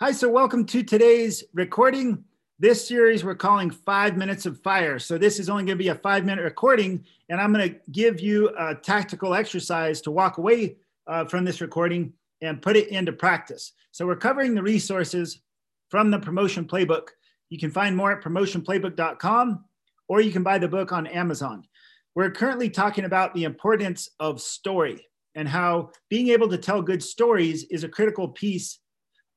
Hi, so welcome to today's recording. This series we're calling Five Minutes of Fire. So, this is only going to be a five minute recording, and I'm going to give you a tactical exercise to walk away uh, from this recording and put it into practice. So, we're covering the resources from the promotion playbook. You can find more at promotionplaybook.com or you can buy the book on Amazon. We're currently talking about the importance of story and how being able to tell good stories is a critical piece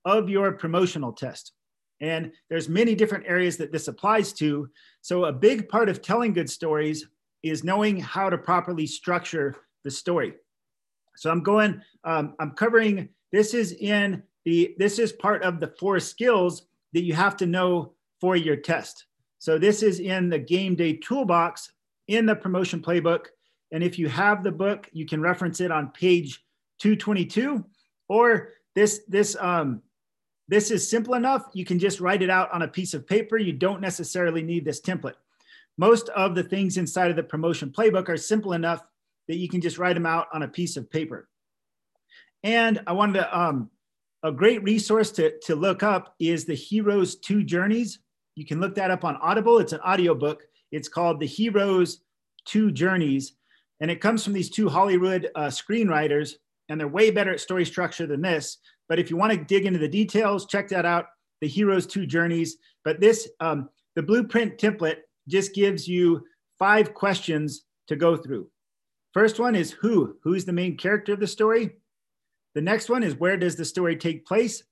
of your promotional test. And there's many different areas that this applies to. So a big part of telling good stories is knowing how to properly structure the story. So I'm going, um, I'm covering, this is in the, this is part of the four skills that you have to know for your test. So this is in the game day toolbox in the promotion playbook. And if you have the book, you can reference it on page 222 or this, this, um, this is simple enough. You can just write it out on a piece of paper. You don't necessarily need this template. Most of the things inside of the promotion playbook are simple enough that you can just write them out on a piece of paper. And I wanted to, um, a great resource to, to look up is the Heroes Two Journeys. You can look that up on Audible. It's an audiobook. It's called The Heroes Two Journeys. And it comes from these two Hollywood uh, screenwriters, and they're way better at story structure than this. But if you want to dig into the details, check that out, the Heroes Two Journeys. But this, um, the blueprint template just gives you five questions to go through. First one is who? Who's the main character of the story? The next one is where does the story take place?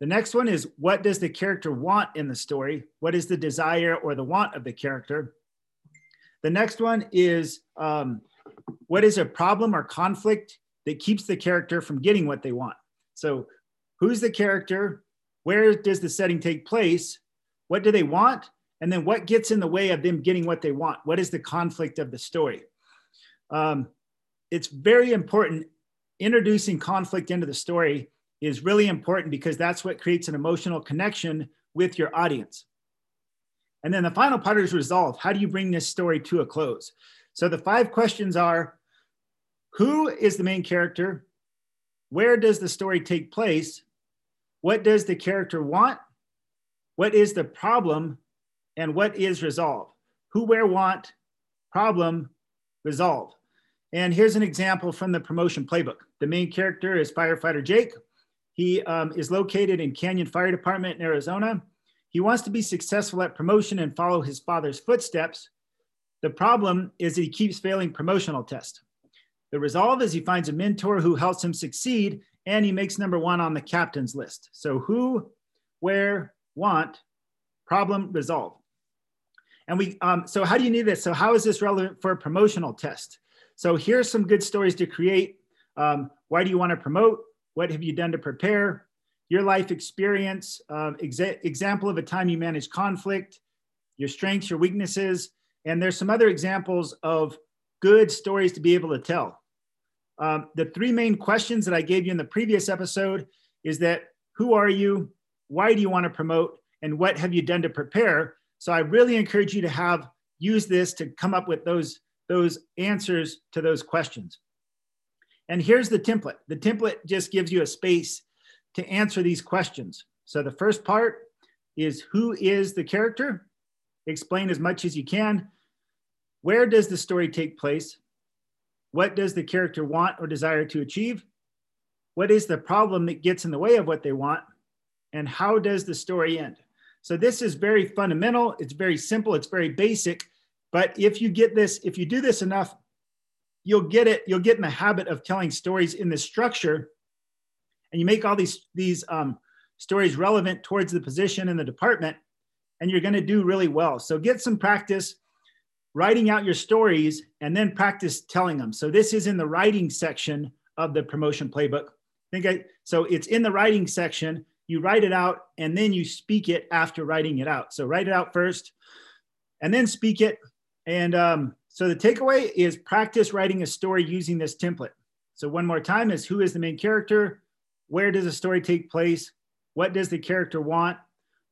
The next one is what does the character want in the story? What is the desire or the want of the character? The next one is um, what is a problem or conflict that keeps the character from getting what they want? So, who's the character? Where does the setting take place? What do they want? And then what gets in the way of them getting what they want? What is the conflict of the story? Um, it's very important. Introducing conflict into the story is really important because that's what creates an emotional connection with your audience. And then the final part is resolve. How do you bring this story to a close? So the five questions are who is the main character? where does the story take place? What does the character want? What is the problem? And what is resolve? Who, where, want, problem, resolve. And here's an example from the promotion playbook. The main character is firefighter Jake. He um, is located in Canyon Fire Department in Arizona. He wants to be successful at promotion and follow his father's footsteps. The problem is he keeps failing promotional tests. The resolve is he finds a mentor who helps him succeed and he makes number one on the captain's list. So who, where, want, problem, resolve. And we, um, so how do you need this? So how is this relevant for a promotional test? So here's some good stories to create. Um, why do you want to promote? What have you done to prepare? Your life experience, uh, exa example of a time you managed conflict, your strengths, your weaknesses, and there's some other examples of good stories to be able to tell. Um, the three main questions that I gave you in the previous episode is that who are you? Why do you want to promote? And what have you done to prepare? So I really encourage you to have use this to come up with those, those answers to those questions. And here's the template. The template just gives you a space to answer these questions. So the first part is who is the character? Explain as much as you can. Where does the story take place? What does the character want or desire to achieve? What is the problem that gets in the way of what they want? And how does the story end? So this is very fundamental. It's very simple. It's very basic. But if you get this, if you do this enough, you'll get it. You'll get in the habit of telling stories in this structure, and you make all these these um, stories relevant towards the position in the department, and you're going to do really well. So get some practice writing out your stories and then practice telling them. So this is in the writing section of the promotion playbook. I think I, so it's in the writing section. You write it out and then you speak it after writing it out. So write it out first and then speak it. And um, so the takeaway is practice writing a story using this template. So one more time is who is the main character? Where does the story take place? What does the character want?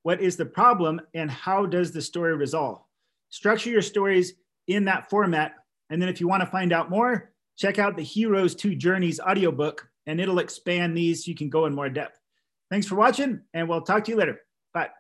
What is the problem? And how does the story resolve? Structure your stories in that format. And then if you want to find out more, check out the Heroes Two Journeys audiobook and it'll expand these so you can go in more depth. Thanks for watching, and we'll talk to you later. Bye.